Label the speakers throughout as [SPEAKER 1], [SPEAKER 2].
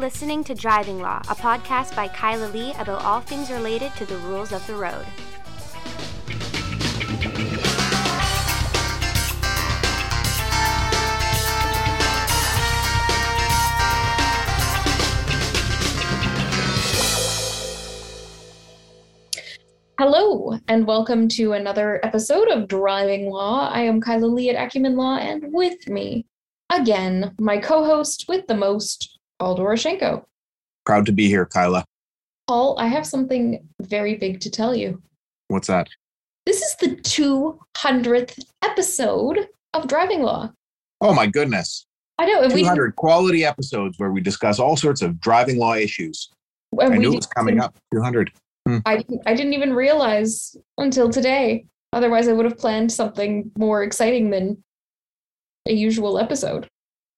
[SPEAKER 1] Listening to Driving Law, a podcast by Kyla Lee about all things related to the rules of the road.
[SPEAKER 2] Hello, and welcome to another episode of Driving Law. I am Kyla Lee at Acumen Law, and with me, again, my co host with the most, Paul Doroshenko.
[SPEAKER 3] Proud to be here, Kyla.
[SPEAKER 2] Paul, I have something very big to tell you.
[SPEAKER 3] What's that?
[SPEAKER 2] This is the 200th episode of Driving Law.
[SPEAKER 3] Oh, my goodness.
[SPEAKER 2] I know. and we-
[SPEAKER 3] 200 quality episodes where we discuss all sorts of driving law issues.
[SPEAKER 2] and
[SPEAKER 3] I knew it was coming up. 200. Hmm.
[SPEAKER 2] I, didn't- I didn't even realize until today. Otherwise, I would have planned something more exciting than a usual episode.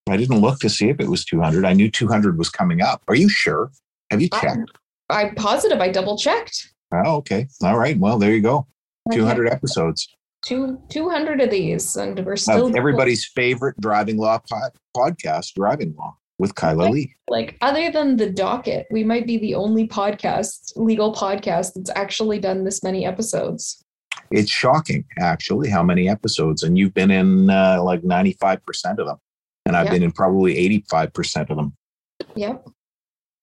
[SPEAKER 3] I didn't look to see if it was 200. I knew 200 was coming up. Are you sure? Have you
[SPEAKER 2] I-
[SPEAKER 3] checked?
[SPEAKER 2] I'm positive I double checked.
[SPEAKER 3] Oh, okay. All right. Well, there you go. 200 episodes
[SPEAKER 2] Two, 200 of these, and we're still
[SPEAKER 3] of everybody's favorite driving law pod- podcast, Driving Law, with Kyla Lee.
[SPEAKER 2] like other than the docket, we might be the only podcast, legal podcast that's actually done this many episodes.
[SPEAKER 3] It's shocking, actually, how many episodes. And you've been in uh, like 95% of them. And I've
[SPEAKER 2] Yeah.
[SPEAKER 3] been in probably 85% of them.
[SPEAKER 2] Yep.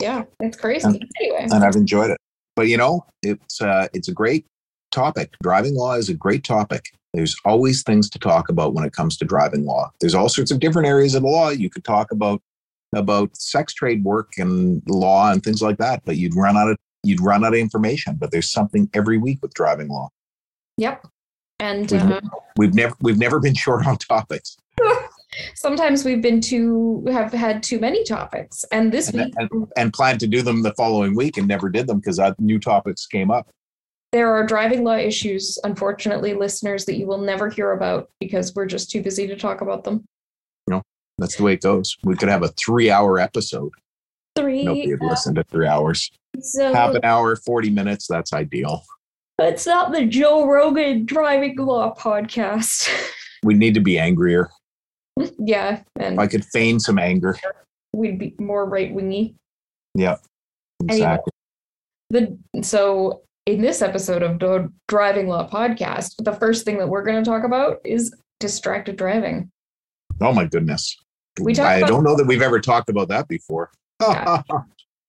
[SPEAKER 2] Yeah, it's crazy.
[SPEAKER 3] And-
[SPEAKER 2] anyway,
[SPEAKER 3] and I've enjoyed it. But you know, it's uh, it's a great topic. Driving law is a great topic. There's always things to talk about when it comes to driving law. There's all sorts of different areas of the law you could talk about about sex trade work and law and things like that. But you'd run out of you'd run out of information. But there's something every week with driving law.
[SPEAKER 2] yep. And
[SPEAKER 3] We've
[SPEAKER 2] uh,
[SPEAKER 3] We've never we've never been short on topics.
[SPEAKER 2] Sometimes we've been too have had too many topics. And this
[SPEAKER 3] And,
[SPEAKER 2] week
[SPEAKER 3] and, and planned to do them the following week and never did them because new topics came up.
[SPEAKER 2] there are driving law issues, unfortunately, listeners, that you will never hear about because we're just too busy to talk about them.
[SPEAKER 3] No, that's the way it goes. We could have a three hour episode.
[SPEAKER 2] Three.
[SPEAKER 3] Nobody would listen to three hours.
[SPEAKER 2] So
[SPEAKER 3] half an hour, 40 minutes. That's ideal.
[SPEAKER 2] it's not the Joe Rogan driving law podcast.
[SPEAKER 3] We need to be angrier.
[SPEAKER 2] Yeah, and
[SPEAKER 3] I could feign some anger.
[SPEAKER 2] we'd be more right wingy.
[SPEAKER 3] Yeah,
[SPEAKER 2] Anyway.
[SPEAKER 3] exactly.
[SPEAKER 2] The so in this episode of the Driving Law podcast, the first thing that we're going to talk about is distracted driving.
[SPEAKER 3] Oh my goodness.
[SPEAKER 2] We talked
[SPEAKER 3] I
[SPEAKER 2] about-
[SPEAKER 3] don't know that we've ever talked about that before.
[SPEAKER 2] Yeah.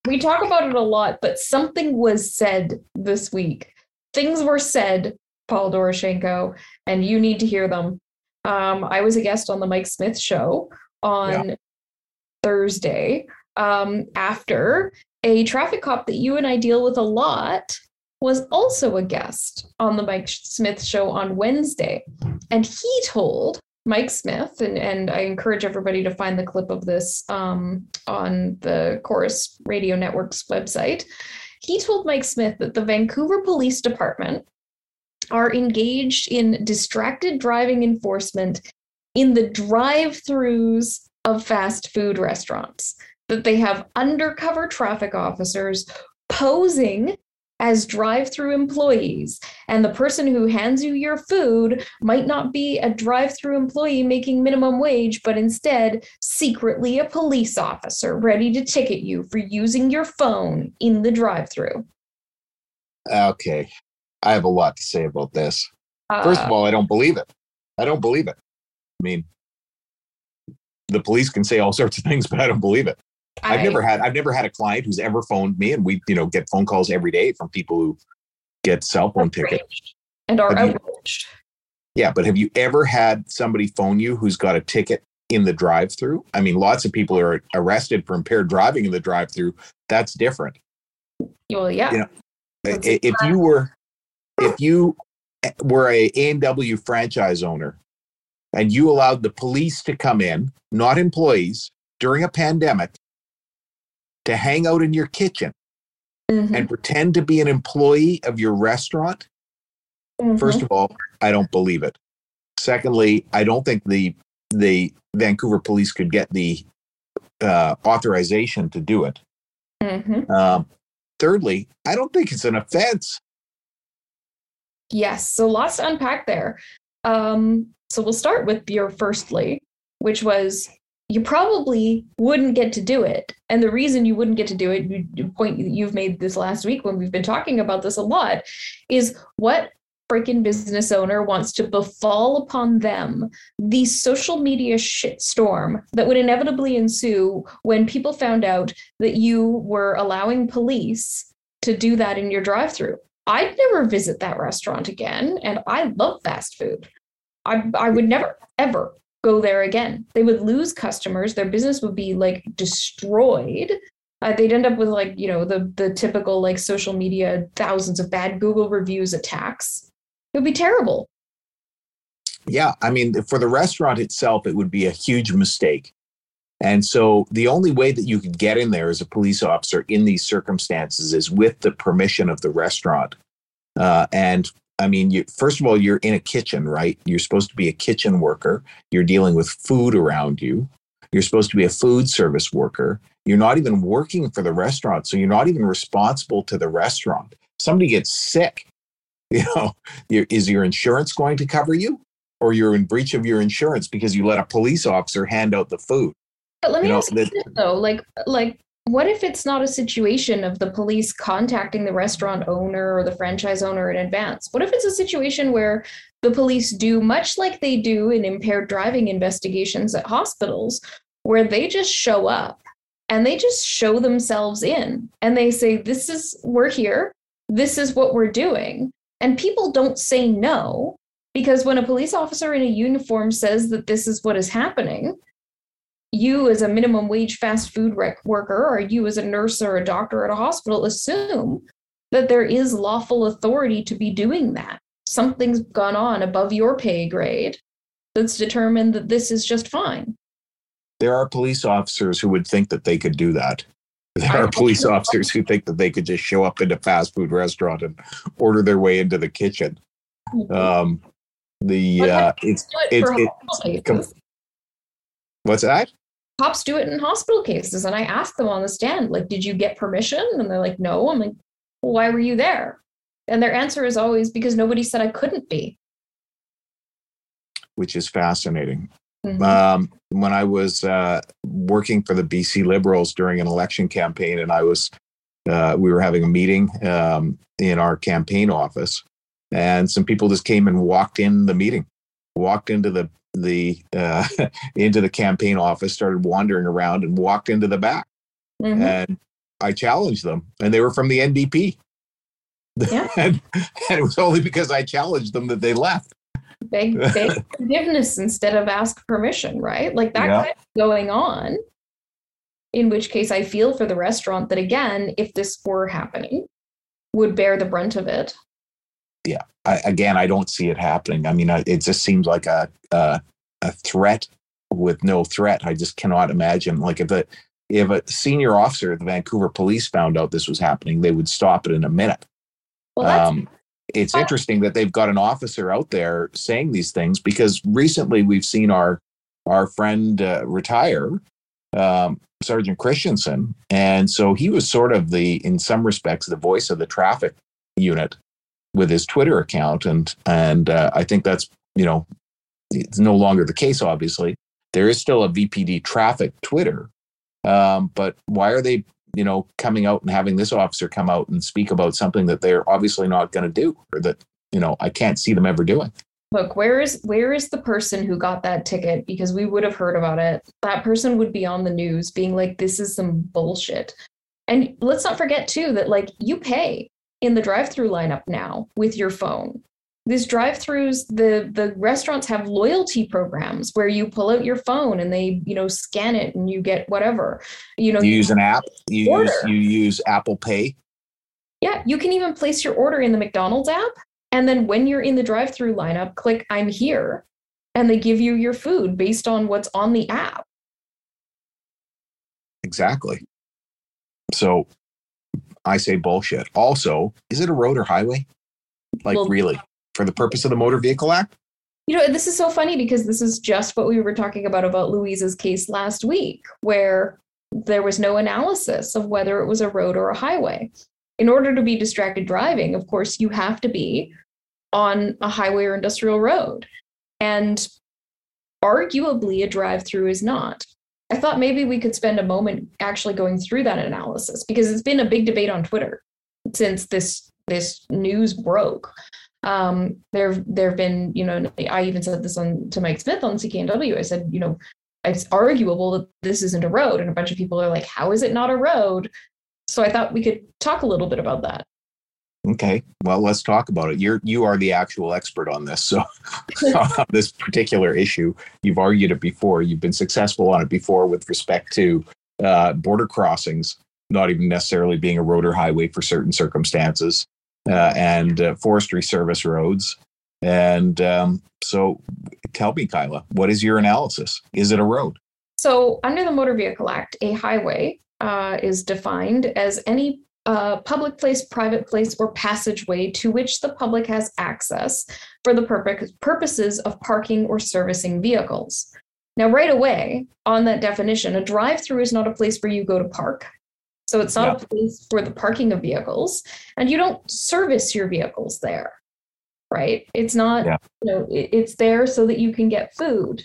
[SPEAKER 2] We talk about it a lot, but something was said this week. Things were said, Paul Doroshenko, and you need to hear them. Um, I was a guest on the Mike Smith show on Thursday um, after a traffic cop that you and I deal with a lot was also a guest on the Mike Smith show on Wednesday. And he told Mike Smith, and, and I encourage everybody to find the clip of this um, on the Corus Radio Network's website. He told Mike Smith that the Vancouver Police Department are engaged in distracted driving enforcement in the drive throughs of fast food restaurants, that they have undercover traffic officers posing as drive through employees. And the person who hands you your food might not be a drive through employee making minimum wage, but instead secretly a police officer ready to ticket you for using your phone in the drive through.
[SPEAKER 3] okay. I have a lot to say about this. First
[SPEAKER 2] Uh,
[SPEAKER 3] of all, I don't believe it. I don't believe it. I mean, the police can say all sorts of things, but I don't believe it. I've never had I've never had a client who's ever phoned me, and we you know get phone calls every day from people who get cell phone tickets.
[SPEAKER 2] and are
[SPEAKER 3] Have you- Yeah, but have you ever had somebody phone you who's got a ticket in the drive-through? I mean, lots of people are arrested for impaired driving in the drive-through. That's different.
[SPEAKER 2] Well, yeah. That's
[SPEAKER 3] I- If you were if you were a A&W franchise owner and you allowed the police to come in, not employees, during a pandemic to hang out in your kitchen
[SPEAKER 2] Mhm,
[SPEAKER 3] and pretend to be an employee of your restaurant,
[SPEAKER 2] mhm.
[SPEAKER 3] First of all, I don't believe it. Secondly, I don't think the the Vancouver police could get the uh, authorization to do it.
[SPEAKER 2] Mhm.
[SPEAKER 3] Um, thirdly, I don't think it's an offense.
[SPEAKER 2] Yes, so lots to unpack there. Um, so we'll start with your firstly, which was you probably wouldn't get to do it. And the reason you wouldn't get to do it, you, point you've made this last week when we've been talking about this a lot, is what freaking business owner wants to befall upon them the social media shitstorm that would inevitably ensue when people found out that you were allowing police to do that in your drive through. I'd never visit that restaurant again, and I love fast food. I, I would never, ever go there again. They would lose customers. Their business would be like destroyed. Uh, they'd end up with like you know the the typical like social media thousands of bad Google reviews attacks. It would be terrible.
[SPEAKER 3] Yeah, I mean, for the restaurant itself, it would be a huge mistake. And so the only way that you could get in there as a police officer in these circumstances is with the permission of the restaurant. Uh, and I mean, you, first of all, you're in a kitchen, right? You're supposed to be a kitchen worker. You're dealing with food around you. You're supposed to be a food service worker. You're not even working for the restaurant. So you're not even responsible to the restaurant. Somebody gets sick. You know, is your insurance going to cover you? Or you're in breach of your insurance because you let a police officer hand out the food.
[SPEAKER 2] But let me you know, ask you this, though, like, like what if it's not a situation of the police contacting the restaurant owner or the franchise owner in advance? What if it's a situation where the police do much like they do in impaired driving investigations at hospitals, where they just show up and they just show themselves in and they say, This is, we're here, this is what we're doing. And people don't say no because when a police officer in a uniform says that this is what is happening, you as a minimum wage fast food rec- worker or you as a nurse or a doctor at a hospital assume that there is lawful authority to be doing that. Something's gone on above your pay grade that's determined that this is just fine.
[SPEAKER 3] There are police officers who would think that they could do that. There are police officers who think that they could just show up in a fast food restaurant and order their way into the kitchen. Mm-hmm. um, the uh, it's, it it's, it's what's that
[SPEAKER 2] cops do it in hospital cases. And I ask them on the stand, like, did you get permission? And they're like, no. I'm like, well, why were you there? And their answer is always because nobody said I couldn't be.
[SPEAKER 3] Which is fascinating. Mm-hmm. Um, when I was uh, working for the BC Liberals during an election campaign, and I was, uh, we were having a meeting um, in our campaign office, and some people just came and walked in the meeting, walked into the the uh, into the campaign office, started wandering around, and walked into the back. Mm-hmm. And I challenged them, and they were from the NDP. Yeah. and, and, it was only because I challenged them that they left.
[SPEAKER 2] Beg, beg forgiveness instead of ask permission, right? Like that yeah. kind of going on. In which case, I feel for the restaurant that again, if this were happening, would bear the brunt of it
[SPEAKER 3] yeah, I, again, I don't see it happening. I mean, it just seems like a, a, a threat with no threat. I just cannot imagine. Like if a if a senior officer at the Vancouver Police found out this was happening, they would stop it in a minute. Well, um, it's interesting that they've got an officer out there saying these things because recently we've seen our our friend uh, retire, um, Sergeant Christensen, and so he was sort of the, in some respects, the voice of the traffic unit with his Twitter account, and and uh, I think that's you know it's no longer the case. Obviously, there is still a VPD traffic Twitter, um, but why are they you know coming out and having this officer come out and speak about something that they're obviously not going to do, or that you know I can't see them ever doing?
[SPEAKER 2] Look, where is where is the person who got that ticket? Because we would have heard about it. That person would be on the news being like, "This is some bullshit." And let's not forget too that like you pay in the drive-through lineup now with your phone. These drive-throughs, the the restaurants have loyalty programs where you pull out your phone and they, you know, scan it and you get whatever. You know,
[SPEAKER 3] you use an app. You order. use you use Apple Pay.
[SPEAKER 2] Yeah, you can even place your order in the McDonald's app, and then when you're in the drive-through lineup, click "I'm here," and they give you your food based on what's on the app.
[SPEAKER 3] Exactly. So I say bullshit. Also, is it a road or highway? Like, well, really? For the purpose of the Motor Vehicle Act?
[SPEAKER 2] You know, this is so funny because this is just what we were talking about about Louise's case last week, where there was no analysis of whether it was a road or a highway. In order to be distracted driving, of course, you have to be on a highway or industrial road. And arguably, a drive through is not. I thought maybe we could spend a moment actually going through that analysis because it's been a big debate on Twitter since this this news broke. Um, there there have been, you know, I even said this on to Mike Smith on CKNW. I said, you know, it's arguable that this isn't a road, and a bunch of people are like, how is it not a road? So I thought we could talk a little bit about that.
[SPEAKER 3] Okay, well, let's talk about it. You're you are the actual expert on this, so on this particular issue, you've argued it before. You've been successful on it before with respect to uh, border crossings, not even necessarily being a road or highway for certain circumstances, uh, and uh, forestry service roads. And um, so, tell me, Kyla, what is your analysis? Is it a road?
[SPEAKER 2] So, under the Motor Vehicle Act, a highway uh, is defined as any uh, public place, private place, or passageway to which the public has access for the purpose, purposes of parking or servicing vehicles. Now, right away on that definition, a drive through is not a place where you go to park. So it's not yeah. a place for the parking of vehicles, and you don't service your vehicles there, right? It's not, yeah. you know, it's there so that you can get food.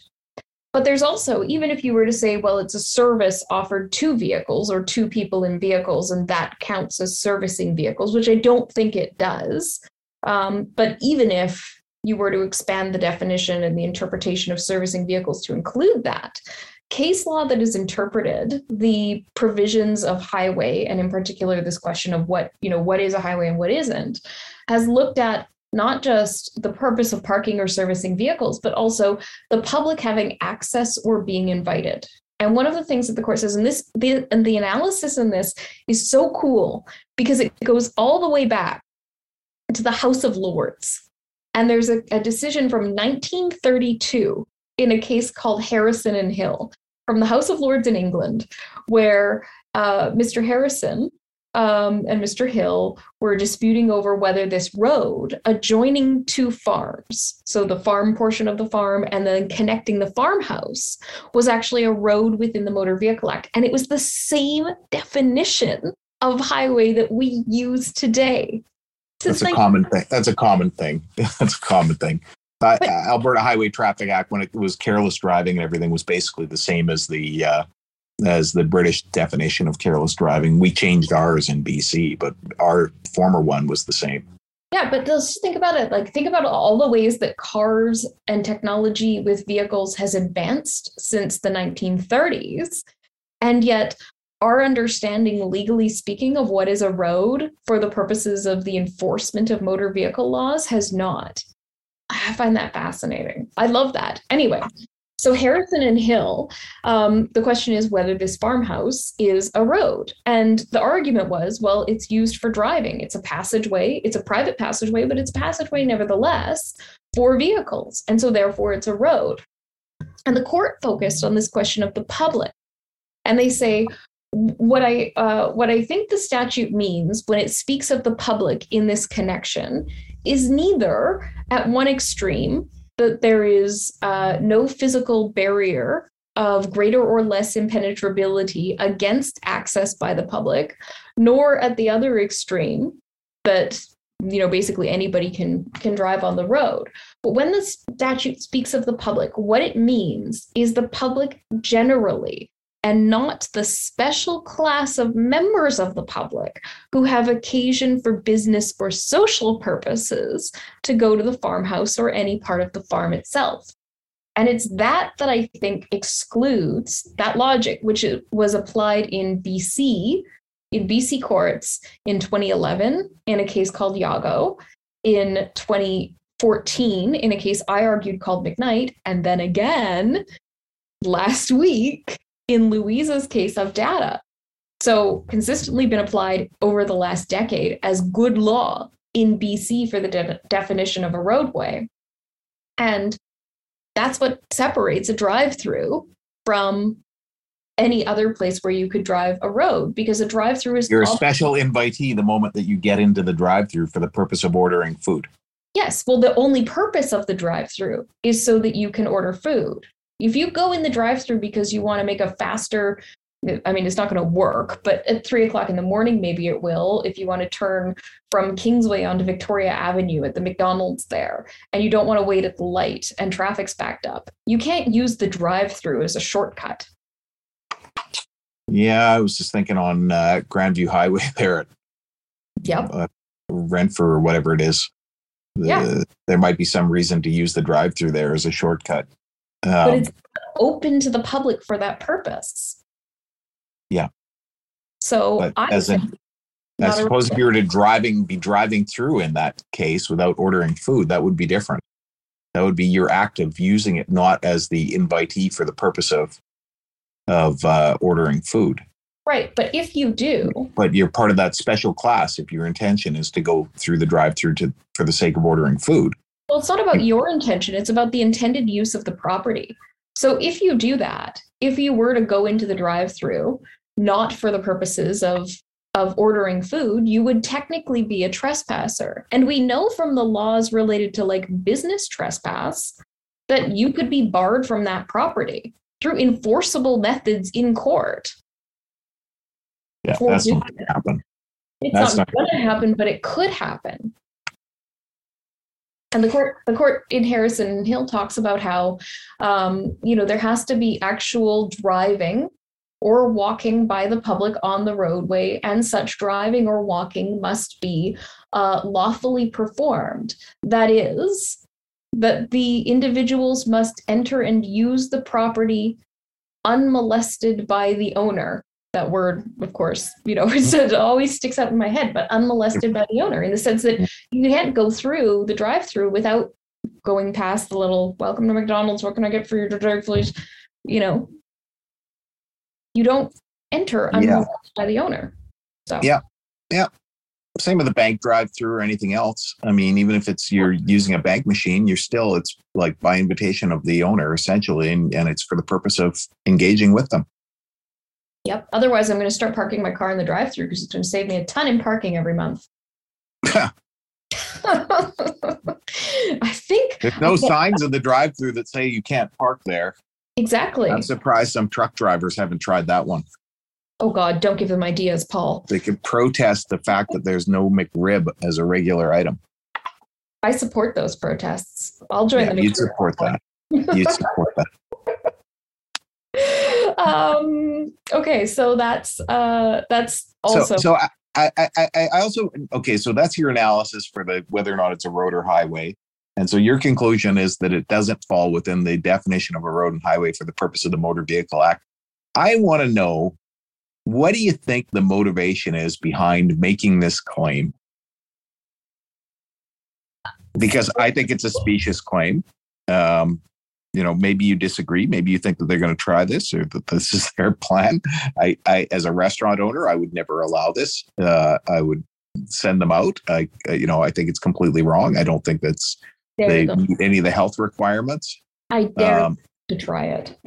[SPEAKER 2] But there's also, even if you were to say, well, it's a service offered to vehicles or to people in vehicles, and that counts as servicing vehicles, which I don't think it does. Um, but even if you were to expand the definition and the interpretation of servicing vehicles to include that, case law that has interpreted the provisions of highway and in particular this question of what you know what is a highway and what isn't has looked at not just the purpose of parking or servicing vehicles, but also the public having access or being invited. And one of the things that the court says, and this the, and the analysis in this is so cool because it goes all the way back to the House of Lords. And there's a, a decision from 1932 in a case called Harrison and Hill from the House of Lords in England, where uh, Mr. Harrison um, and Mr. Hill were disputing over whether this road adjoining two farms, so the farm portion of the farm and then connecting the farmhouse, was actually a road within the Motor Vehicle Act. And it was the same definition of highway that we use today.
[SPEAKER 3] That's a common thing. That's a common thing. That's a common thing. Uh, Alberta Highway Traffic Act, when it was careless driving and everything, was basically the same as the uh, as the British definition of careless driving. We changed ours in BC, but our former one was the same.
[SPEAKER 2] Yeah, but just think about it. Like, think about all the ways that cars and technology with vehicles has advanced since the 1930s. And yet, our understanding, legally speaking, of what is a road for the purposes of the enforcement of motor vehicle laws has not. I find that fascinating. I love that. Anyway, so Harrison and Hill, um, the question is whether this farmhouse is a road. And the argument was, well, it's used for driving. It's a passageway. It's a private passageway, but it's a passageway nevertheless for vehicles. And so therefore it's a road. And the court focused on this question of the public. And they say, what I uh, what I think the statute means when it speaks of the public in this connection is neither at one extreme that there is uh, no physical barrier of greater or less impenetrability against access by the public, nor at the other extreme that you know basically anybody can can drive on the road. But when the statute speaks of the public what it means is the public generally and not the special class of members of the public who have occasion for business or social purposes to go to the farmhouse or any part of the farm itself. And it's that that I think excludes that logic, which was applied in BC, in BC courts in 2011 in a case called Yago, in 2014 in a case I argued called McKnight, and then again last week in Louisa's case of data. So, consistently been applied over the last decade as good law in BC for the de- definition of a roadway. And that's what separates a drive through from any other place where you could drive a road because a drive through is
[SPEAKER 3] you're a special invitee the moment that you get into the drive through for the purpose of ordering food.
[SPEAKER 2] Yes, well the only purpose of the drive through is so that you can order food. If you go in the drive through because you want to make a faster, I mean, it's not going to work, but at three o'clock in the morning, maybe it will. If you want to turn from Kingsway onto Victoria Avenue at the McDonald's there, and you don't want to wait at the light and traffic's backed up, you can't use the drive through as a shortcut.
[SPEAKER 3] Yeah, I was just thinking on uh, Grandview Highway there at
[SPEAKER 2] Yep.
[SPEAKER 3] uh, Renfrew or whatever it is. The-
[SPEAKER 2] Yeah.
[SPEAKER 3] There might be some reason to use the drive through there as a shortcut.
[SPEAKER 2] But
[SPEAKER 3] Um,
[SPEAKER 2] it's open to the public for that purpose.
[SPEAKER 3] Yeah.
[SPEAKER 2] So
[SPEAKER 3] but
[SPEAKER 2] I
[SPEAKER 3] as I suppose if you were to driving, be driving through in that case without ordering food, that would be different. That would be your act of using it, not as the invitee for the purpose of of uh, ordering food.
[SPEAKER 2] right, but if you do,
[SPEAKER 3] But you're part of that special class if your intention is to go through the drive-through to for the sake of ordering food.
[SPEAKER 2] Well, it's not about your intention, it's about the intended use of the property. So if you do that, if you were to go into the drive-through not for the purposes of of ordering food, you would technically be a trespasser. And we know from the laws related to like business trespass that you could be barred from that property through enforceable methods in court.
[SPEAKER 3] Yeah, that's not going to happen.
[SPEAKER 2] It's
[SPEAKER 3] That's
[SPEAKER 2] not,
[SPEAKER 3] not-
[SPEAKER 2] going to happen, but it could happen. And the court, the court in Harrison Hill talks about how, um, you know, there has to be actual driving or walking by the public on the roadway, and such driving or walking must be uh, lawfully performed. That is, that the individuals must enter and use the property unmolested by the owner that word, of course, you know, it always sticks out in my head, but unmolested by the owner in the sense that you can't go through the drive through without going past the little welcome to McDonald's. What can I get for your drug, please? You know, you don't enter
[SPEAKER 3] Yeah.
[SPEAKER 2] unmolested by the owner. So,
[SPEAKER 3] Yeah. Same with the bank drive-through or anything else. I mean, even if it's you're using a bank machine, you're still it's like by invitation of the owner essentially, and, and it's for the purpose of engaging with them.
[SPEAKER 2] Yep. Otherwise, I'm going to start parking my car in the drive through because it's going to save me a ton in parking every month. I think
[SPEAKER 3] There's no signs in the drive-through that say you can't park there.
[SPEAKER 2] exactly.
[SPEAKER 3] I'm surprised some truck drivers haven't tried that one.
[SPEAKER 2] Oh God, don't give them ideas, Paul.
[SPEAKER 3] They could protest the fact that there's no McRib as a regular item.
[SPEAKER 2] I support those protests. I'll join
[SPEAKER 3] Yeah,
[SPEAKER 2] them.
[SPEAKER 3] you'd support that. You'd support that.
[SPEAKER 2] Um. Okay, so that's uh that's also
[SPEAKER 3] So, so I, I, I, I also okay. So that's your analysis for the whether or not it's a road or highway, and so your conclusion is that it doesn't fall within the definition of a road and highway for the purpose of the Motor Vehicle Act. I want to know what do you think the motivation is behind making this claim? Because I think it's a specious claim. Um, you know, maybe you disagree. Maybe you think that they're going to try this or that this is their plan. I, I, as a restaurant owner, I would never allow this. Uh, I would send them out. I, you know, I think it's completely wrong. I don't think that's they meet any of the health requirements.
[SPEAKER 2] I dare
[SPEAKER 3] Um,
[SPEAKER 2] to try it.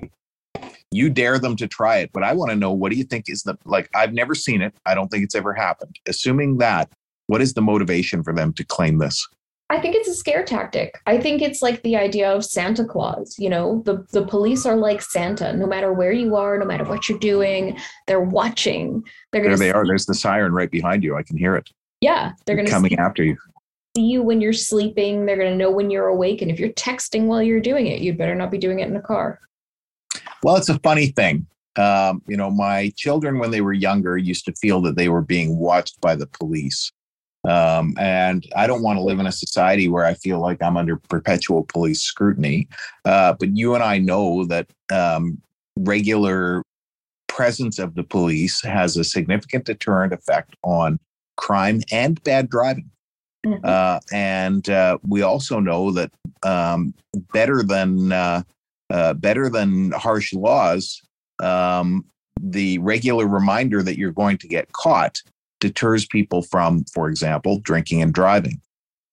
[SPEAKER 3] you dare them to try it, but I want to know what do you think is the like? I've never seen it. I don't think it's ever happened. Assuming that, what is the motivation for them to claim this?
[SPEAKER 2] I think it's a scare tactic. I think it's like the idea of Santa Claus. You know, the the police are like Santa. No matter where you are, no matter what you're doing, they're watching. They're
[SPEAKER 3] There they are. There's the siren right behind you. I can hear it
[SPEAKER 2] Yeah, they're gonna
[SPEAKER 3] coming
[SPEAKER 2] see,
[SPEAKER 3] after you.
[SPEAKER 2] see you when you're sleeping. They're gonna know when you're awake. And if you're texting while you're doing it, you'd better not be doing it in a car.
[SPEAKER 3] Well, it's a funny thing. Um, you know, my children, when they were younger, used to feel that they were being watched by the police. Um, and I don't want to live in a society where I feel like I'm under perpetual police scrutiny. Uh, but you and I know that um, regular presence of the police has a significant deterrent effect on crime and bad driving.
[SPEAKER 2] Mhm.
[SPEAKER 3] Uh, and uh, we also know that um, better than uh, uh, better than harsh laws, um, the regular reminder that you're going to get caught deters people from, for example, drinking and driving.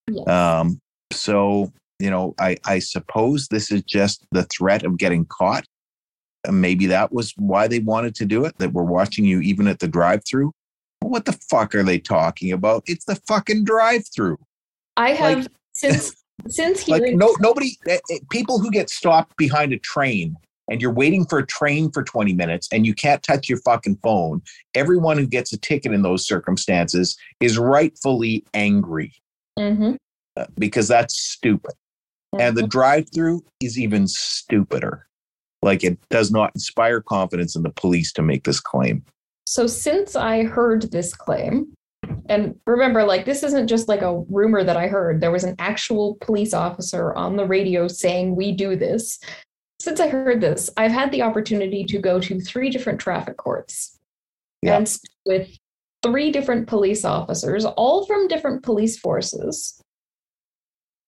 [SPEAKER 2] Yes.
[SPEAKER 3] Um, so, you know, I, I suppose this is just the threat of getting caught. Maybe that was why they wanted to do it, that we're watching you even at the drive through. What the fuck are they talking about? It's the fucking drive through.
[SPEAKER 2] I have
[SPEAKER 3] like-
[SPEAKER 2] since since
[SPEAKER 3] Like no nobody eh, eh, people who get stopped behind a train and you're waiting for a train for 20 minutes and you can't touch your fucking phone. Everyone who gets a ticket in those circumstances is rightfully angry
[SPEAKER 2] Mhm.
[SPEAKER 3] uh, because that's stupid. And the drive through is even stupider. like it does not inspire confidence in the police to make this claim.
[SPEAKER 2] So since I heard this claim, and remember, like this isn't just like a rumor that I heard. There was an actual police officer on the radio saying we do this. Since I heard this, I've had the opportunity to go to three different traffic courts
[SPEAKER 3] Yeah.
[SPEAKER 2] and with three different police officers, all from different police forces.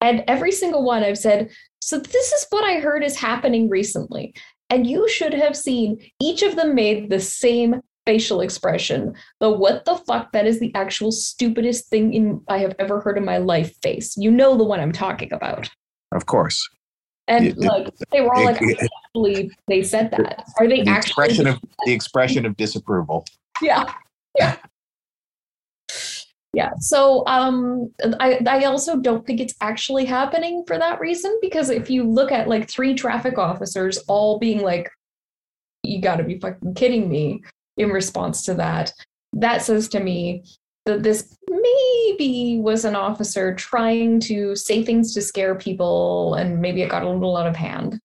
[SPEAKER 2] And every single one I've said, so this is what I heard is happening recently. And you should have seen each of them made the same facial expression. The what the fuck, that is the actual stupidest thing in I have ever heard in my life face. You know the one I'm talking about.
[SPEAKER 3] Of course.
[SPEAKER 2] And
[SPEAKER 3] It-
[SPEAKER 2] like they were all like, I
[SPEAKER 3] it-
[SPEAKER 2] can't believe they said that. Are they
[SPEAKER 3] The
[SPEAKER 2] actually
[SPEAKER 3] expression of the expression of disapproval.
[SPEAKER 2] yeah yeah yeah so um i i also don't think it's actually happening for that reason because if you look at like three traffic officers all being like you got to be fucking kidding me in response to that that says to me that this maybe was an officer trying to say things to scare people and maybe it got a little out of hand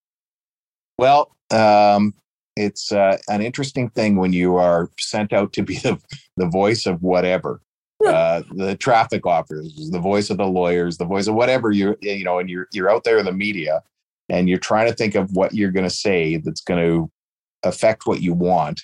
[SPEAKER 3] Well, um, it's uh, an interesting thing when you are sent out to be the, the voice of whatever. Uh, the traffic officers, the voice of the lawyers, the voice of whatever you you know, and you're you're out there in the media, and you're trying to think of what you're going to say that's going to affect what you want,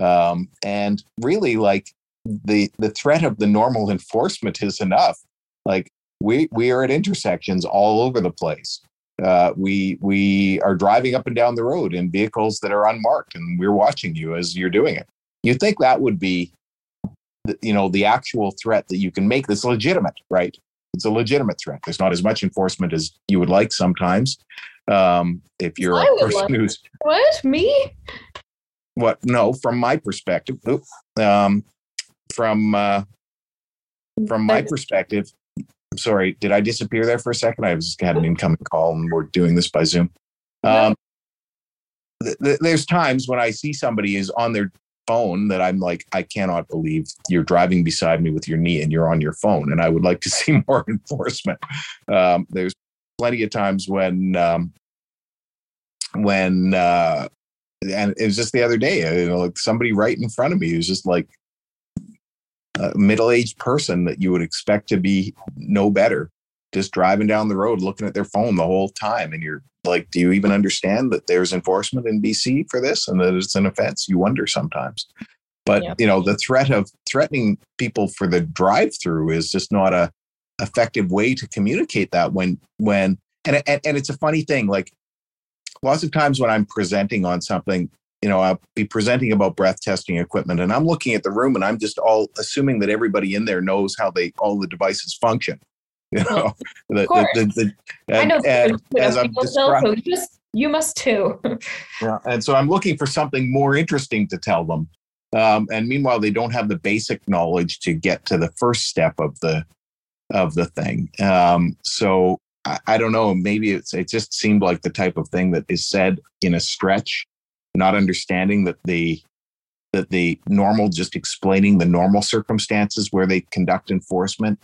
[SPEAKER 3] um, and really like the the threat of the normal enforcement is enough. Like we we are at intersections all over the place. Uh, we we are driving up and down the road in vehicles that are unmarked and we're watching you as you're doing it. You think that would be the, you know the actual threat that you can make that's legitimate right? It's a legitimate threat. There's not as much enforcement as you would like sometimes. Um, if you're
[SPEAKER 2] I
[SPEAKER 3] a person
[SPEAKER 2] like-
[SPEAKER 3] who's
[SPEAKER 2] what? Me?
[SPEAKER 3] What? No from my perspective um, from uh, from my perspective I'm sorry did i disappear there for a second? I was had an incoming call and we're doing this by zoom. Um, th- th- there's times when i see somebody is on their phone that i'm like i cannot believe you're driving beside me with your knee and you're on your phone and i would like to see more enforcement. Um, there's plenty of times when um, when uh, and it was just the other day you know like somebody right in front of me was just like a middle-aged person that you would expect to be no better just driving down the road looking at their phone the whole time and you're like do you even understand that there's enforcement in bc for this and that it's an offense you wonder sometimes but
[SPEAKER 2] Yeah.
[SPEAKER 3] you know the threat of threatening people for the drive through is just not a effective way to communicate that when when and, and and it's a funny thing like lots of times when i'm presenting on something you know i'll be presenting about breath testing equipment and i'm looking at the room and i'm just all assuming that everybody in there knows how they all the devices function you know the,
[SPEAKER 2] course.
[SPEAKER 3] the, the, the,
[SPEAKER 2] I know
[SPEAKER 3] and, as i'm
[SPEAKER 2] people
[SPEAKER 3] describing
[SPEAKER 2] so you must, you must too.
[SPEAKER 3] yeah. And so I'm looking for something more interesting to tell them. Um, and meanwhile, they don't have the basic knowledge to get to the first step of the of the thing. Um, so I, I don't know. Maybe it's it just seemed like the type of thing that is said in a stretch, not understanding that the that the normal, just explaining the normal circumstances where they conduct enforcement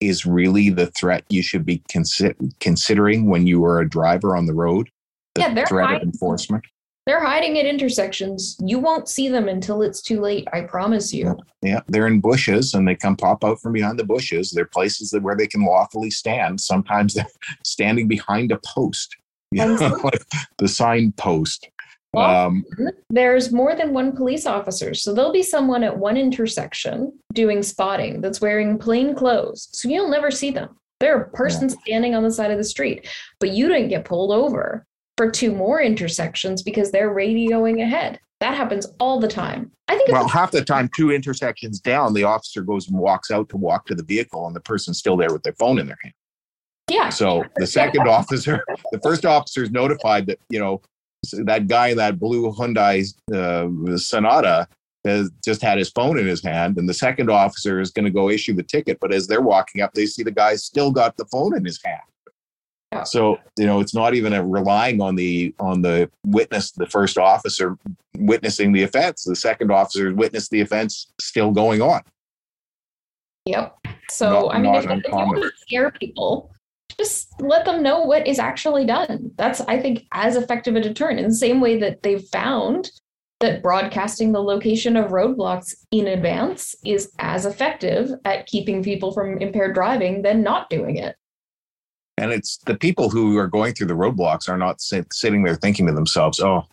[SPEAKER 3] is really the threat you should be consi- considering when you are a driver on the road. The
[SPEAKER 2] Yeah, they're
[SPEAKER 3] threat of enforcement.
[SPEAKER 2] They're hiding at intersections. You won't see them until it's too late. I promise you.
[SPEAKER 3] Yeah, they're in bushes and they come pop out from behind the bushes. They're places that where they can lawfully stand. Sometimes they're standing behind a post, you know, like the sign post.
[SPEAKER 2] Often,
[SPEAKER 3] Um,
[SPEAKER 2] there's more than one police officer. So there'll be someone at one intersection doing spotting that's wearing plain clothes. So you'll never see them. They're a person standing on the side of the street, but you didn't get pulled over for two more intersections because they're radioing ahead. That happens all the time. I think
[SPEAKER 3] well, half the time, two intersections down, the officer goes and walks out to walk to the vehicle, and the person's still there with their phone in their hand.
[SPEAKER 2] yeah.
[SPEAKER 3] So the second officer, the first officer is notified that you know that guy in that blue Hyundai uh, Sonata has just had his phone in his hand, and the second officer is going to go issue the ticket. But as they're walking up, they see the guy still got the phone in his hand.
[SPEAKER 2] Yeah.
[SPEAKER 3] So you know it's not even a relying on the on the witness, the first officer witnessing the offense. The second officer witnessed the offense still going on.
[SPEAKER 2] Yep. So
[SPEAKER 3] Not-
[SPEAKER 2] I mean, if, if you want to scare people, just let them know what is actually done. That's, I think, as effective a deterrent in the same way that they've found that broadcasting the location of roadblocks in advance is as effective at keeping people from impaired driving than not doing it.
[SPEAKER 3] And it's the people who are going through the roadblocks are not sit, sitting there thinking to themselves, oh,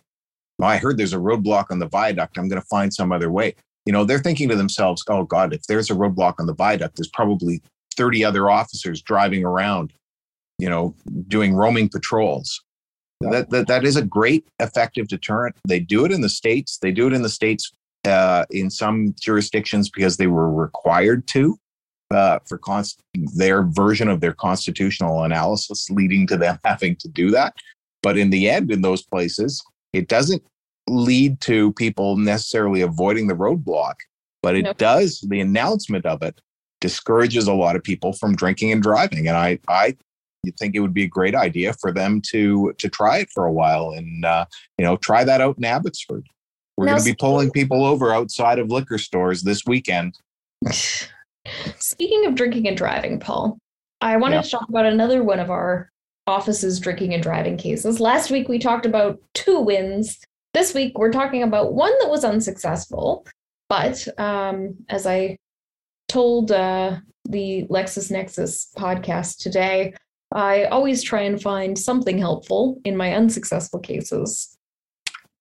[SPEAKER 3] I heard there's a roadblock on the viaduct. I'm going to find some other way. You know, they're thinking to themselves, oh, God, if there's a roadblock on the viaduct, there's probably 30 other officers driving around, you know, doing roaming patrols. That, that, that is a great effective deterrent. They do it in the States. They do it in the States uh, in some jurisdictions because they were required to uh, for const- their version of their constitutional analysis, leading to them having to do that. But in the end, in those places, it doesn't lead to people necessarily avoiding the roadblock, but it nope. does. The announcement of it discourages a lot of people from drinking and driving. And I, I you think it would be a great idea for them to to try it for a while and uh, you know try that out in Abbotsford. We're going to be pulling people over outside of liquor stores this weekend.
[SPEAKER 2] Speaking of drinking and driving, Paul, I wanted yeah. to talk about another one of our office's drinking and driving cases. Last week we talked about two wins. This week we're talking about one that was unsuccessful, but um, as I told uh, the LexisNexis podcast today, I always try and find something helpful in my unsuccessful cases.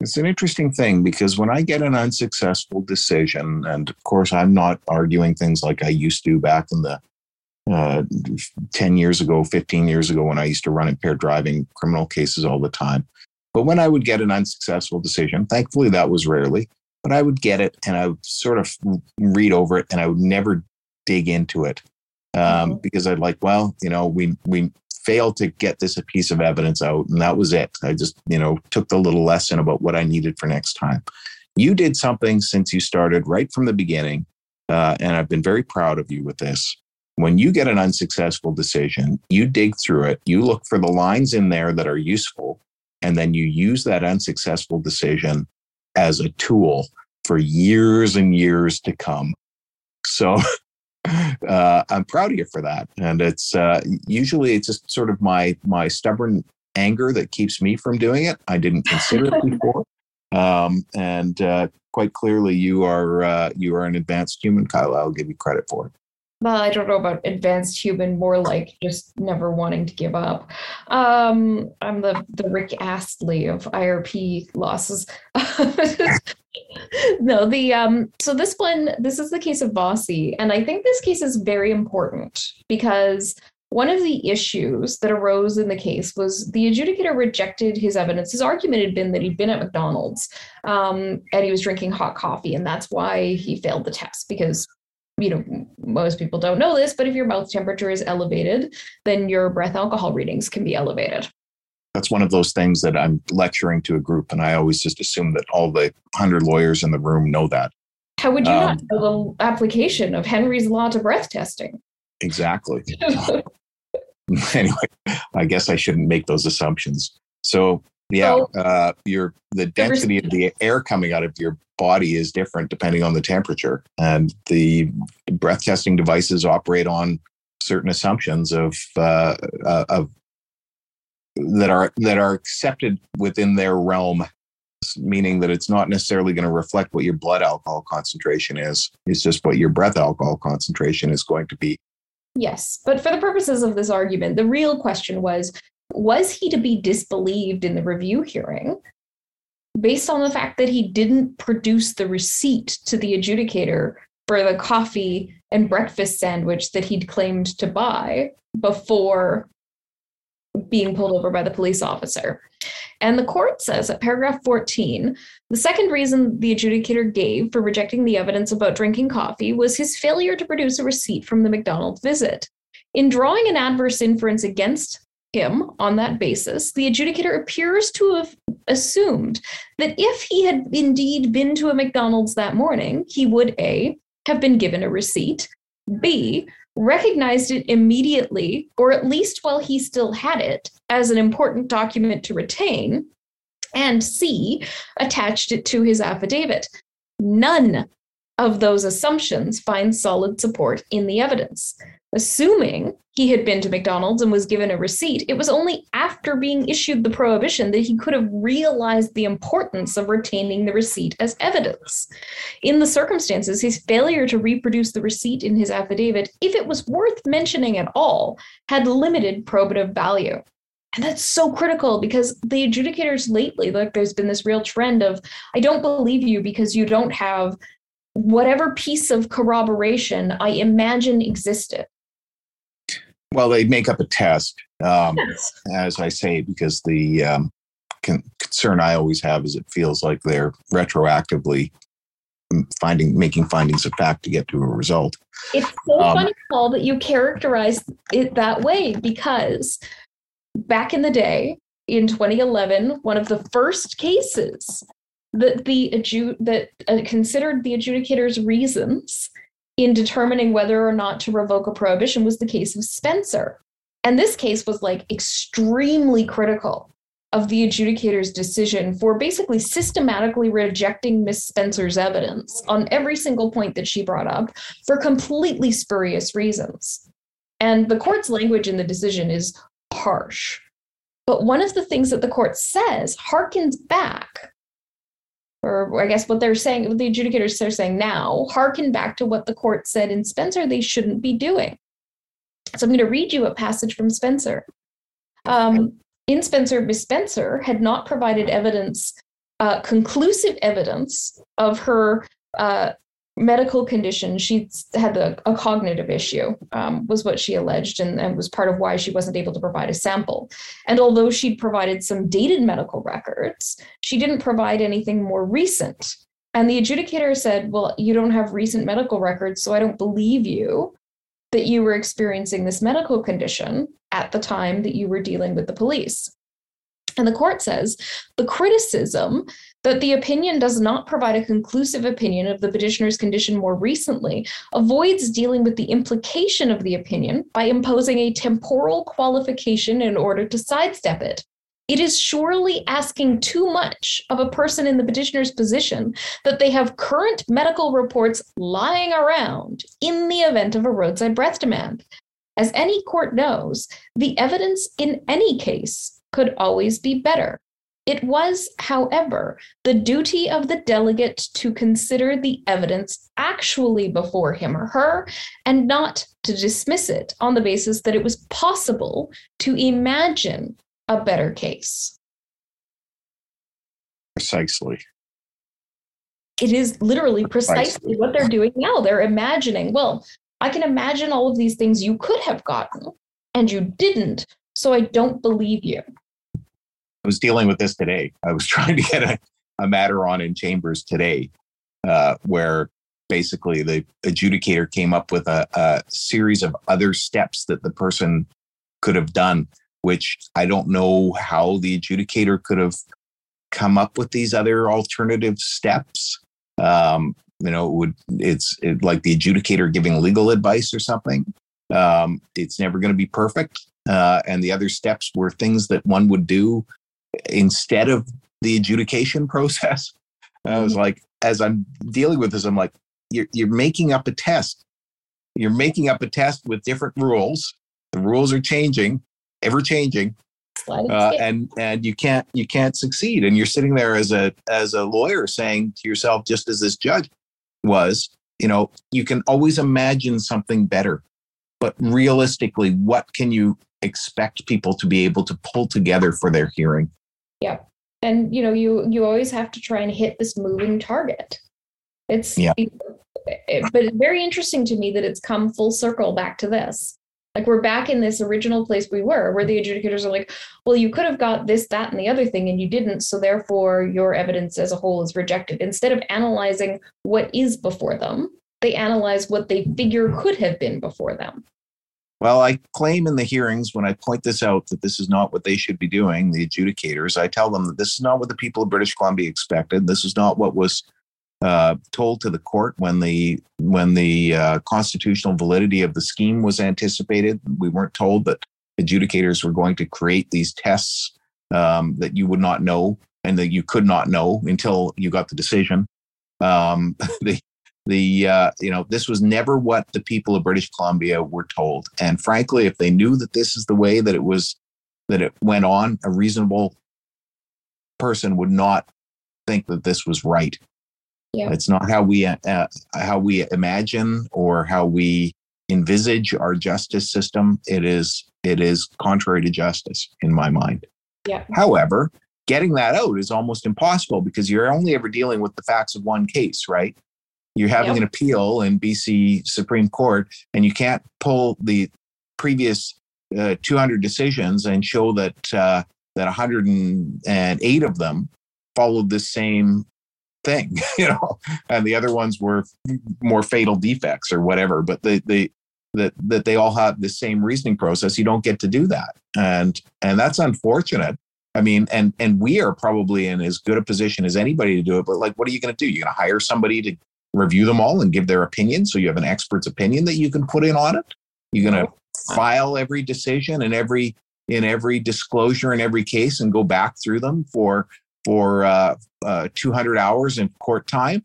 [SPEAKER 3] It's an interesting thing because when I get an unsuccessful decision, and of course, I'm not arguing things like I used to back in the uh, 10 years ago, 15 years ago, when I used to run impaired driving criminal cases all the time. But when I would get an unsuccessful decision, thankfully that was rarely, but I would get it and I would sort of read over it and I would never dig into it um, mm-hmm. because I'd like, well, you know, we we failed to get this a piece of evidence out, and that was it. I just, you know, took the little lesson about what I needed for next time. You did something since you started right from the beginning, uh, and I've been very proud of you with this. When you get an unsuccessful decision, you dig through it, you look for the lines in there that are useful, and then you use that unsuccessful decision as a tool for years and years to come. So uh, I'm proud of you for that. And it's uh, usually it's just sort of my my stubborn anger that keeps me from doing it. I didn't consider it before, um, and uh, quite clearly, you are uh, you are an advanced human, Kyla. I'll give you credit for it
[SPEAKER 2] well, I don't know about advanced human, more like just never wanting to give up. Um, I'm the the Rick Astley of IRP losses. no, the um, so this one, this is the case of Vossi, and I think this case is very important because one of the issues that arose in the case was the adjudicator rejected his evidence. His argument had been that he'd been at McDonald's um, and he was drinking hot coffee, and that's why he failed the test because you know, most people don't know this, but if your mouth temperature is elevated, then your breath alcohol readings can be elevated.
[SPEAKER 3] That's one of those things that I'm lecturing to a group, and I always just assume that all the 100 lawyers in the room know that.
[SPEAKER 2] How would you um, not know the application of Henry's law to breath testing?
[SPEAKER 3] Exactly. anyway, I guess I shouldn't make those assumptions. So, yeah, so, uh, your the density of the air coming out of your body is different depending on the temperature. And the breath testing devices operate on certain assumptions of uh, uh, of that are that are accepted within their realm meaning that it's not necessarily going to reflect what your blood alcohol concentration is it's just what your breath alcohol concentration is going to be
[SPEAKER 2] yes but for the purposes of this argument the real question was was he to be disbelieved in the review hearing based on the fact that he didn't produce the receipt to the adjudicator for the coffee and breakfast sandwich that he'd claimed to buy before being pulled over by the police officer. And the court says at paragraph 14 the second reason the adjudicator gave for rejecting the evidence about drinking coffee was his failure to produce a receipt from the McDonald's visit. In drawing an adverse inference against him on that basis, the adjudicator appears to have assumed that if he had indeed been to a McDonald's that morning, he would A, have been given a receipt, B, recognized it immediately, or at least while he still had it, as an important document to retain, and C, attached it to his affidavit. None of those assumptions find solid support in the evidence. assuming he had been to McDonald's and was given a receipt, it was only after being issued the prohibition that he could have realized the importance of retaining the receipt as evidence. In the circumstances, his failure to reproduce the receipt in his affidavit, if it was worth mentioning at all, had limited probative value. And that's so critical because the adjudicators lately, like there's been this real trend of, I don't believe you because you don't have whatever piece of corroboration I imagine existed.
[SPEAKER 3] Well, they make up a test, um, yes. as I say, because the um, con- concern I always have is it feels like they're retroactively finding making findings of fact to get to a result.
[SPEAKER 2] It's so um, funny, Paul, that you characterize it that way because back in the day, in 2011, one of the first cases that the adju- that uh, considered the adjudicator's reasons in determining whether or not to revoke a prohibition was the case of Spencer. And this case was like extremely critical of the adjudicator's decision for basically systematically rejecting Miss Spencer's evidence on every single point that she brought up for completely spurious reasons. And the court's language in the decision is harsh. But one of the things that the court says harkens back, or I guess what they're saying, what the adjudicators are saying now, harken back to what the court said in Spencer they shouldn't be doing. So I'm going to read you a passage from Spencer. Um, in Spencer, Miss Spencer had not provided evidence, uh, conclusive evidence of her uh, medical condition. She had a, cognitive issue, um, was what she alleged, and, and was part of why she wasn't able to provide a sample. And although she'd provided some dated medical records, she didn't provide anything more recent. And the adjudicator said, Well, you don't have recent medical records, so I don't believe you that you were experiencing this medical condition at the time that you were dealing with the police. And the court says the criticism that the opinion does not provide a conclusive opinion of the petitioner's condition more recently avoids dealing with the implication of the opinion by imposing a temporal qualification in order to sidestep it. It is surely asking too much of a person in the petitioner's position that they have current medical reports lying around in the event of a roadside breath demand. As any court knows, the evidence in any case could always be better. It was, however, the duty of the delegate to consider the evidence actually before him or her and not to dismiss it on the basis that it was possible to imagine a better case.
[SPEAKER 3] Precisely.
[SPEAKER 2] It is literally precisely what they're doing now. They're imagining, well, I can imagine all of these things you could have gotten and you didn't, so I don't believe you.
[SPEAKER 3] I was dealing with this today. I was trying to get a, a matter on in chambers today uh, where basically the adjudicator came up with a, a series of other steps that the person could have done, which I don't know how the adjudicator could have come up with these other alternative steps. Um, you know, it would it's it, like the adjudicator giving legal advice or something. Um, it's never going to be perfect. Uh, and the other steps were things that one would do instead of the adjudication process. I was mm-hmm. like, as I'm dealing with this, I'm like, you're, you're making up a test. You're making up a test with different rules. The rules are changing, ever changing, uh, and and you can't you can't succeed. And you're sitting there as a as a lawyer saying to yourself, just as this judge was, you know, you can always imagine something better, but realistically, what can you expect people to be able to pull together for their hearing?
[SPEAKER 2] Yeah. And you know, you you always have to try and hit this moving target. It's yeah. It, but it's very interesting to me that it's come full circle back to this. Like we're back in this original place we were, where the adjudicators are like, well, you could have got this, that, and the other thing, and you didn't. So therefore, your evidence as a whole is rejected. Instead of analyzing what is before them, they analyze what they figure could have been before them.
[SPEAKER 3] Well, I claim in the hearings when I point this out that this is not what they should be doing, the adjudicators, I tell them that this is not what the people of British Columbia expected. This is not what was uh, told to the court when the when the uh, constitutional validity of the scheme was anticipated. We weren't told that adjudicators were going to create these tests um, that you would not know and that you could not know until you got the decision. Um, the The uh, you know this was never what the people of British Columbia were told, and frankly, if they knew that this is the way that it was that it went on, a reasonable person would not think that this was right.
[SPEAKER 2] Yeah.
[SPEAKER 3] It's not how we uh, how we imagine or how we envisage our justice system. It is it is contrary to justice in my mind.
[SPEAKER 2] Yeah.
[SPEAKER 3] However, getting that out is almost impossible because you're only ever dealing with the facts of one case, right? You're having
[SPEAKER 2] Yep.
[SPEAKER 3] an appeal in BC Supreme Court, and you can't pull the previous uh, 200 decisions and show that uh, that 108 of them followed the same thing, you know, and the other ones were more fatal defects or whatever. But they they that that they all have the same reasoning process. You don't get to do that, and and that's unfortunate. I mean, and and we are probably in as good a position as anybody to do it. But like, what are you going to do? You're going to hire somebody to review them all and give their opinion, so you have an expert's opinion that you can put in on it. You're going to file every decision and every in every disclosure in every case and go back through them for for uh, uh, 200 hours in court time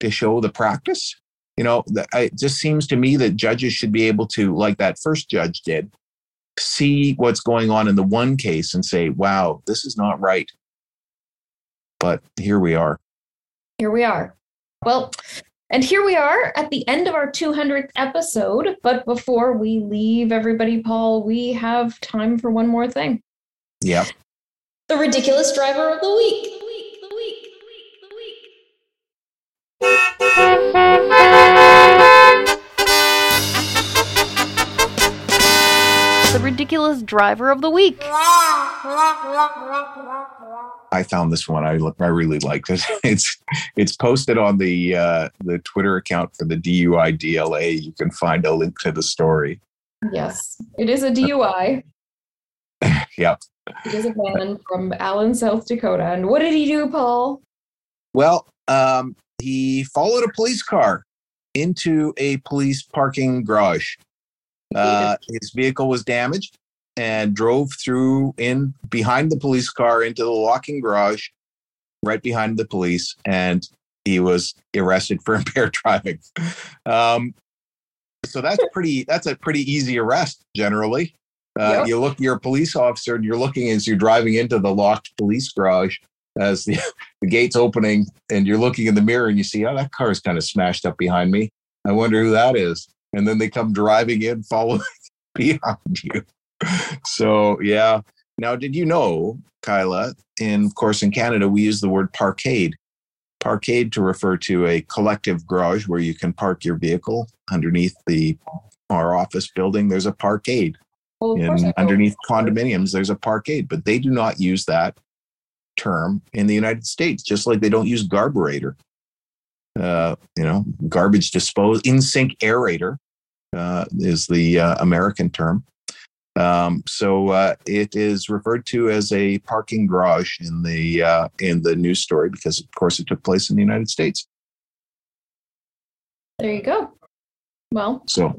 [SPEAKER 3] to show the practice. You know, it just seems to me that judges should be able to, like that first judge did, see what's going on in the one case and say, "Wow, this is not right." But here we are.
[SPEAKER 2] Here we are. Well, and here we are at the end of our 200th episode. But before we leave everybody, Paul, we have time for one more thing.
[SPEAKER 3] Yeah.
[SPEAKER 2] The ridiculous driver of the week.
[SPEAKER 1] The ridiculous driver of the week.
[SPEAKER 3] I found this one. I look. I really liked it. It's it's posted on the uh, the Twitter account for the DUI DLA. You can find a link to the story.
[SPEAKER 2] Yes, it is a DUI.
[SPEAKER 3] Yep.
[SPEAKER 2] It is a man from Allen, South Dakota. And what did he do, Paul?
[SPEAKER 3] Well, um, he followed a police car into a police parking garage. Uh, his vehicle was damaged and drove through in behind the police car into the walking garage, right behind the police, and he was arrested for impaired driving. Um, so that's pretty. That's a pretty easy arrest generally. Uh,
[SPEAKER 2] Yep.
[SPEAKER 3] You look, you're a police officer, and you're looking as you're driving into the locked police garage as the, the gate's opening, and you're looking in the mirror and you see, oh, that car is kind of smashed up behind me. I wonder who that is. And then they come driving in, following behind you. So yeah. Now, did you know, Kyla? In of course, in Canada, we use the word parkade. Parkade to refer to a collective garage where you can park your vehicle underneath the our office building. There's a parkade
[SPEAKER 2] Well, of course I
[SPEAKER 3] in underneath condominiums there's a parkade but they do not use that term in the united states just like they don't use garburator uh, you know garbage dispose InSinkErator is the uh, american term um, so uh, it is referred to as a parking garage in the uh, in the news story because of course it took place in the united states
[SPEAKER 2] There you go. Well,
[SPEAKER 3] so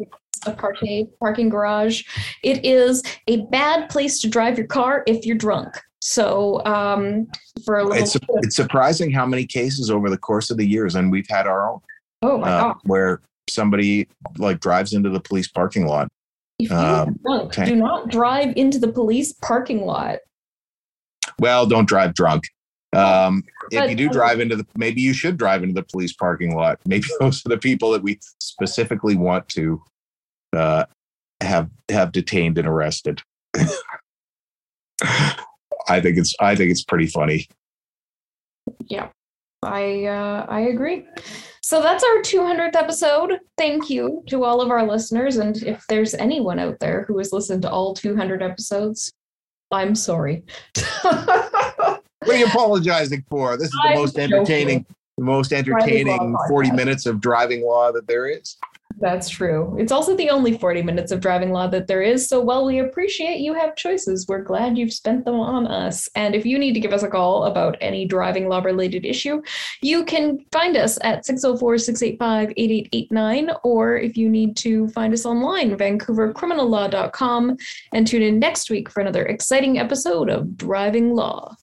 [SPEAKER 2] a parking parking garage. It is a bad place to drive your car if you're drunk. So, um, for a little,
[SPEAKER 3] it's it's surprising how many cases over the course of the years and we've had our own
[SPEAKER 2] oh my
[SPEAKER 3] uh,
[SPEAKER 2] god,
[SPEAKER 3] where somebody like drives into the police parking lot. um,
[SPEAKER 2] drunk,
[SPEAKER 3] okay.
[SPEAKER 2] do not drive into the police parking lot.
[SPEAKER 3] Well, don't drive drunk. Um, if you do drive into the, maybe you should drive into the police parking lot. Maybe those are the people that we specifically want to uh, have have detained and arrested. I think it's I think it's pretty funny.
[SPEAKER 2] Yeah, I uh, I agree. So that's our 200th episode. Thank you to all of our listeners, and if there's anyone out there who has listened to all 200 episodes, I'm sorry.
[SPEAKER 3] What are you apologizing for? This is the
[SPEAKER 2] I'm
[SPEAKER 3] most
[SPEAKER 2] joking.
[SPEAKER 3] entertaining, the most entertaining 40 minutes of driving law that there is.
[SPEAKER 2] That's true. It's also the only 40 minutes of driving law that there is. So while we appreciate you have choices, we're glad you've spent them on us. And if you need to give us a call about any driving law related issue, you can find us at 604 685 8889. Or if you need to find us online, vancouvercriminallaw.com. And tune in next week for another exciting episode of Driving Law.